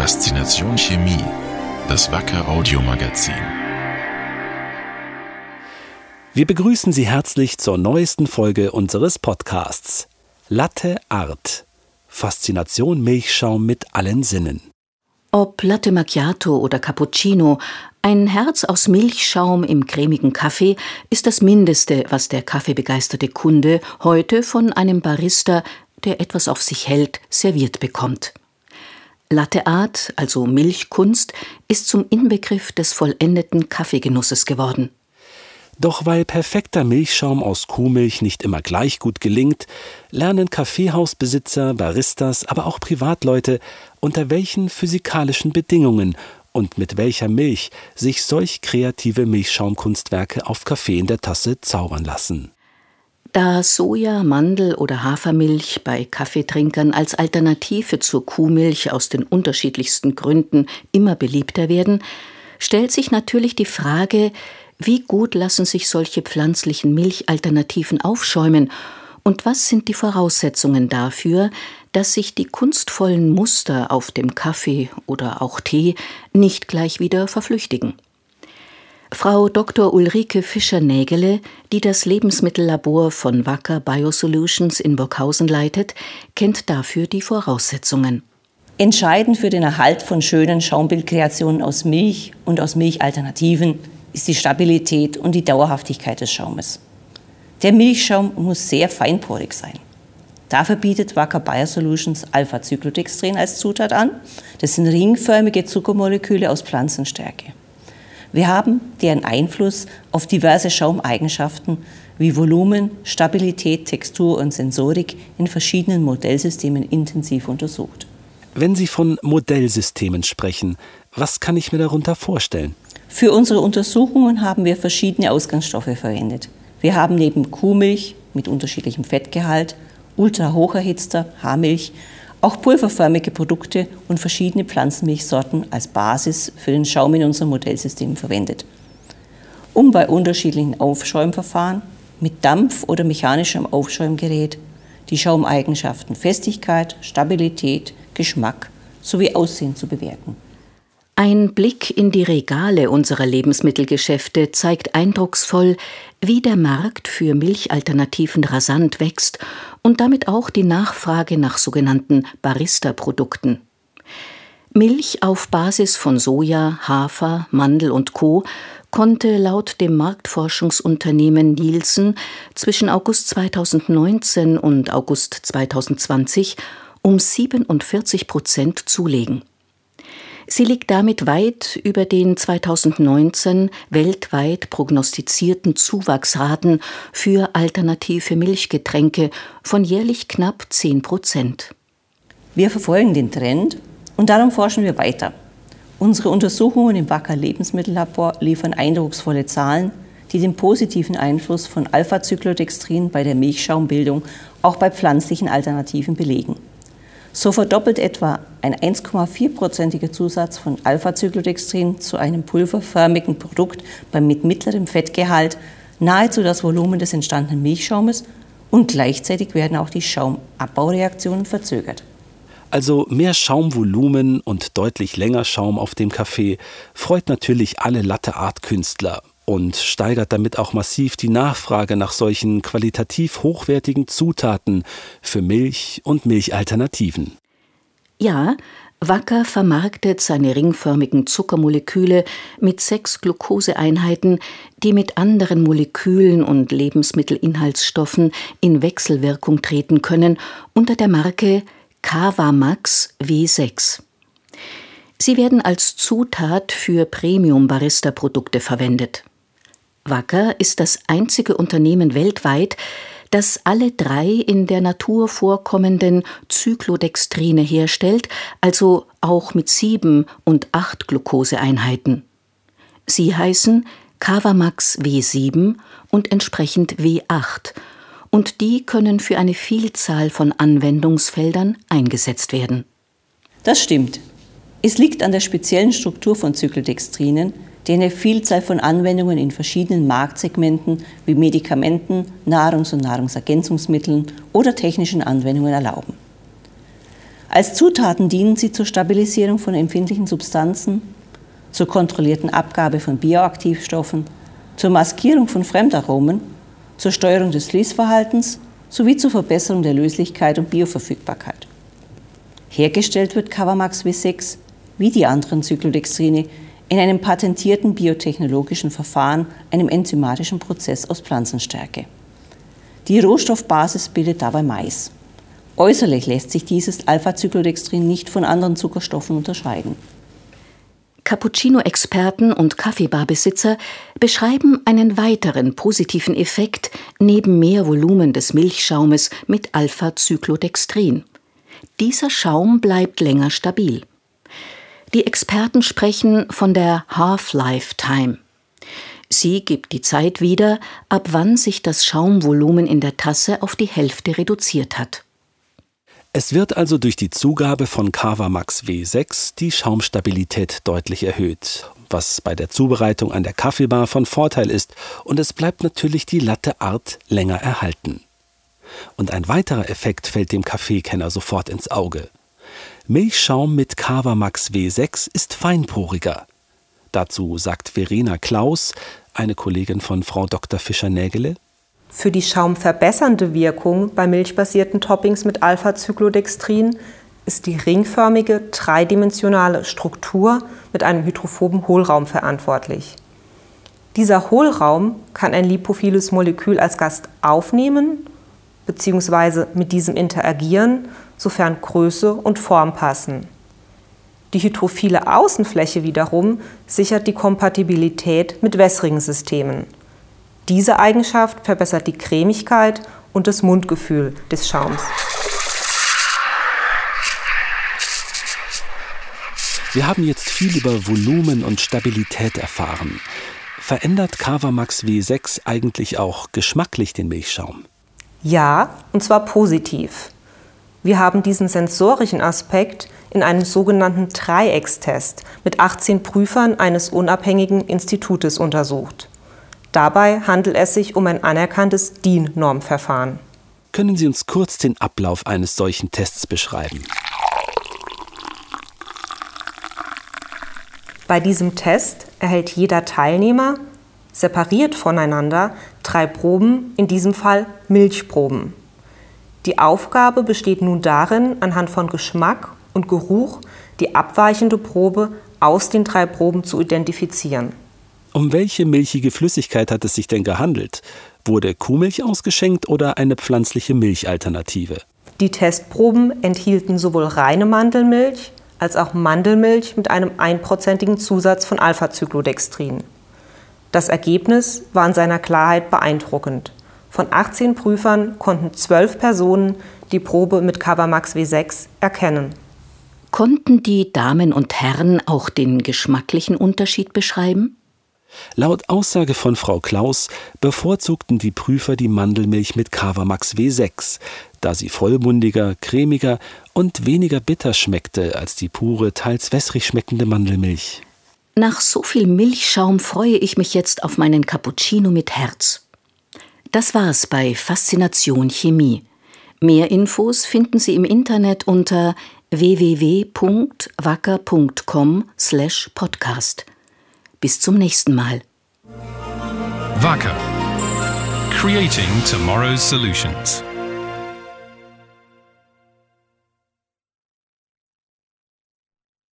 Faszination Chemie, das Wacker Audiomagazin. Wir begrüßen Sie herzlich zur neuesten Folge unseres Podcasts. Latte Art. Faszination Milchschaum mit allen Sinnen. Ob Latte Macchiato oder Cappuccino, ein Herz aus Milchschaum im cremigen Kaffee ist das Mindeste, was der kaffeebegeisterte Kunde heute von einem Barista, der etwas auf sich hält, serviert bekommt. Latte Art, also Milchkunst, ist zum Inbegriff des vollendeten Kaffeegenusses geworden. Doch weil perfekter Milchschaum aus Kuhmilch nicht immer gleich gut gelingt, lernen Kaffeehausbesitzer, Baristas, aber auch Privatleute, unter welchen physikalischen Bedingungen und mit welcher Milch sich solch kreative Milchschaumkunstwerke auf Kaffee in der Tasse zaubern lassen. Da Soja, Mandel oder Hafermilch bei Kaffeetrinkern als Alternative zur Kuhmilch aus den unterschiedlichsten Gründen immer beliebter werden, stellt sich natürlich die Frage, wie gut lassen sich solche pflanzlichen Milchalternativen aufschäumen und was sind die Voraussetzungen dafür, dass sich die kunstvollen Muster auf dem Kaffee oder auch Tee nicht gleich wieder verflüchtigen? Frau Dr. Ulrike Fischer-Nägele, die das Lebensmittellabor von Wacker Biosolutions in Burghausen leitet, kennt dafür die Voraussetzungen. Entscheidend für den Erhalt von schönen Schaumbildkreationen aus Milch und aus Milchalternativen ist die Stabilität und die Dauerhaftigkeit des Schaumes. Der Milchschaum muss sehr feinporig sein. Dafür bietet Wacker Biosolutions Alpha-Zyklodextrin als Zutat an. Das sind ringförmige Zuckermoleküle aus Pflanzenstärke. Wir haben deren Einfluss auf diverse Schaumeigenschaften wie Volumen, Stabilität, Textur und Sensorik in verschiedenen Modellsystemen intensiv untersucht. Wenn Sie von Modellsystemen sprechen, was kann ich mir darunter vorstellen? Für unsere Untersuchungen haben wir verschiedene Ausgangsstoffe verwendet. Wir haben neben Kuhmilch mit unterschiedlichem Fettgehalt, ultrahocherhitzter Haarmilch auch pulverförmige Produkte und verschiedene Pflanzenmilchsorten als Basis für den Schaum in unserem Modellsystem verwendet. Um bei unterschiedlichen Aufschäumverfahren mit Dampf- oder mechanischem Aufschäumgerät die Schaumeigenschaften Festigkeit, Stabilität, Geschmack sowie Aussehen zu bewerten. Ein Blick in die Regale unserer Lebensmittelgeschäfte zeigt eindrucksvoll, wie der Markt für Milchalternativen rasant wächst und damit auch die Nachfrage nach sogenannten Barista-Produkten. Milch auf Basis von Soja, Hafer, Mandel und Co. konnte laut dem Marktforschungsunternehmen Nielsen zwischen August 2019 und August 2020 um 47 Prozent zulegen. Sie liegt damit weit über den 2019 weltweit prognostizierten Zuwachsraten für alternative Milchgetränke von jährlich knapp 10 Prozent. Wir verfolgen den Trend und darum forschen wir weiter. Unsere Untersuchungen im Wacker Lebensmittellabor liefern eindrucksvolle Zahlen, die den positiven Einfluss von Alpha-Zyklodextrin bei der Milchschaumbildung auch bei pflanzlichen Alternativen belegen. So verdoppelt etwa ein 1,4-prozentiger Zusatz von Alpha-Zyklodextrin zu einem pulverförmigen Produkt mit mittlerem Fettgehalt nahezu das Volumen des entstandenen Milchschaumes und gleichzeitig werden auch die Schaumabbaureaktionen verzögert. Also mehr Schaumvolumen und deutlich länger Schaum auf dem Kaffee freut natürlich alle Latte-Art-Künstler und steigert damit auch massiv die Nachfrage nach solchen qualitativ hochwertigen Zutaten für Milch und Milchalternativen. Ja, Wacker vermarktet seine ringförmigen Zuckermoleküle mit sechs Glukoseeinheiten, die mit anderen Molekülen und Lebensmittelinhaltsstoffen in Wechselwirkung treten können, unter der Marke Cavamax W6. Sie werden als Zutat für Premium-Barista-Produkte verwendet. Wacker ist das einzige Unternehmen weltweit, das alle drei in der Natur vorkommenden Zyklodextrine herstellt, also auch mit sieben und acht Glukoseeinheiten. Sie heißen Cavamax W7 und entsprechend W8 und die können für eine Vielzahl von Anwendungsfeldern eingesetzt werden. Das stimmt. Es liegt an der speziellen Struktur von Zyklodextrinen, die eine Vielzahl von Anwendungen in verschiedenen Marktsegmenten wie Medikamenten, Nahrungs- und Nahrungsergänzungsmitteln oder technischen Anwendungen erlauben. Als Zutaten dienen sie zur Stabilisierung von empfindlichen Substanzen, zur kontrollierten Abgabe von Bioaktivstoffen, zur Maskierung von Fremdaromen, zur Steuerung des Fließverhaltens sowie zur Verbesserung der Löslichkeit und Bioverfügbarkeit. Hergestellt wird Cavamax W6 wie die anderen Cyclodextrine in einem patentierten biotechnologischen Verfahren, einem enzymatischen Prozess aus Pflanzenstärke. Die Rohstoffbasis bildet dabei Mais. Äußerlich lässt sich dieses Alpha-Cyclodextrin nicht von anderen Zuckerstoffen unterscheiden. Cappuccino-Experten und Kaffeebarbesitzer beschreiben einen weiteren positiven Effekt neben mehr Volumen des Milchschaumes mit Alpha-Cyclodextrin. Dieser Schaum bleibt länger stabil. Die Experten sprechen von der Half-Life-Time. Sie gibt die Zeit wieder, ab wann sich das Schaumvolumen in der Tasse auf die Hälfte reduziert hat. Es wird also durch die Zugabe von Cavamax W6 die Schaumstabilität deutlich erhöht, was bei der Zubereitung an der Kaffeebar von Vorteil ist, und es bleibt natürlich die Latte Art länger erhalten. Und ein weiterer Effekt fällt dem Kaffeekenner sofort ins Auge. Milchschaum mit Cavamax W6 ist feinporiger. Dazu sagt Verena Klaus, eine Kollegin von Frau Dr. Fischer-Nägele, für die schaumverbessernde Wirkung bei milchbasierten Toppings mit Alpha-Cyclodextrin ist die ringförmige dreidimensionale Struktur mit einem hydrophoben Hohlraum verantwortlich. Dieser Hohlraum kann ein lipophiles Molekül als Gast aufnehmen bzw. mit diesem interagieren, sofern Größe und Form passen. Die hydrophile Außenfläche wiederum sichert die Kompatibilität mit wässrigen Systemen. Diese Eigenschaft verbessert die Cremigkeit und das Mundgefühl des Schaums. Wir haben jetzt viel über Volumen und Stabilität erfahren. Verändert Cavamax W6 eigentlich auch geschmacklich den Milchschaum? Ja, und zwar positiv. Wir haben diesen sensorischen Aspekt in einem sogenannten Dreieckstest mit 18 Prüfern eines unabhängigen Institutes untersucht. Dabei handelt es sich um ein anerkanntes DIN-Normverfahren. Können Sie uns kurz den Ablauf eines solchen Tests beschreiben? Bei diesem Test erhält jeder Teilnehmer separiert voneinander drei Proben, in diesem Fall Milchproben. Die Aufgabe besteht nun darin, anhand von Geschmack und Geruch die abweichende Probe aus den drei Proben zu identifizieren. Um welche milchige Flüssigkeit hat es sich denn gehandelt? Wurde Kuhmilch ausgeschenkt oder eine pflanzliche Milchalternative? Die Testproben enthielten sowohl reine Mandelmilch als auch Mandelmilch mit einem einprozentigen Zusatz von Alpha-Cyclodextrin. Das Ergebnis war in seiner Klarheit beeindruckend. Von 18 Prüfern konnten 12 Personen die Probe mit Cavamax W6 erkennen. Konnten die Damen und Herren auch den geschmacklichen Unterschied beschreiben? Laut Aussage von Frau Klaus bevorzugten die Prüfer die Mandelmilch mit Cavamax W6, da sie vollmundiger, cremiger und weniger bitter schmeckte als die pure, teils wässrig schmeckende Mandelmilch. Nach so viel Milchschaum freue ich mich jetzt auf meinen Cappuccino mit Herz. Das war's bei Faszination Chemie. Mehr Infos finden Sie im Internet unter www.wacker.com/podcast. Bis zum nächsten Mal. Wacker. Creating Tomorrow's Solutions.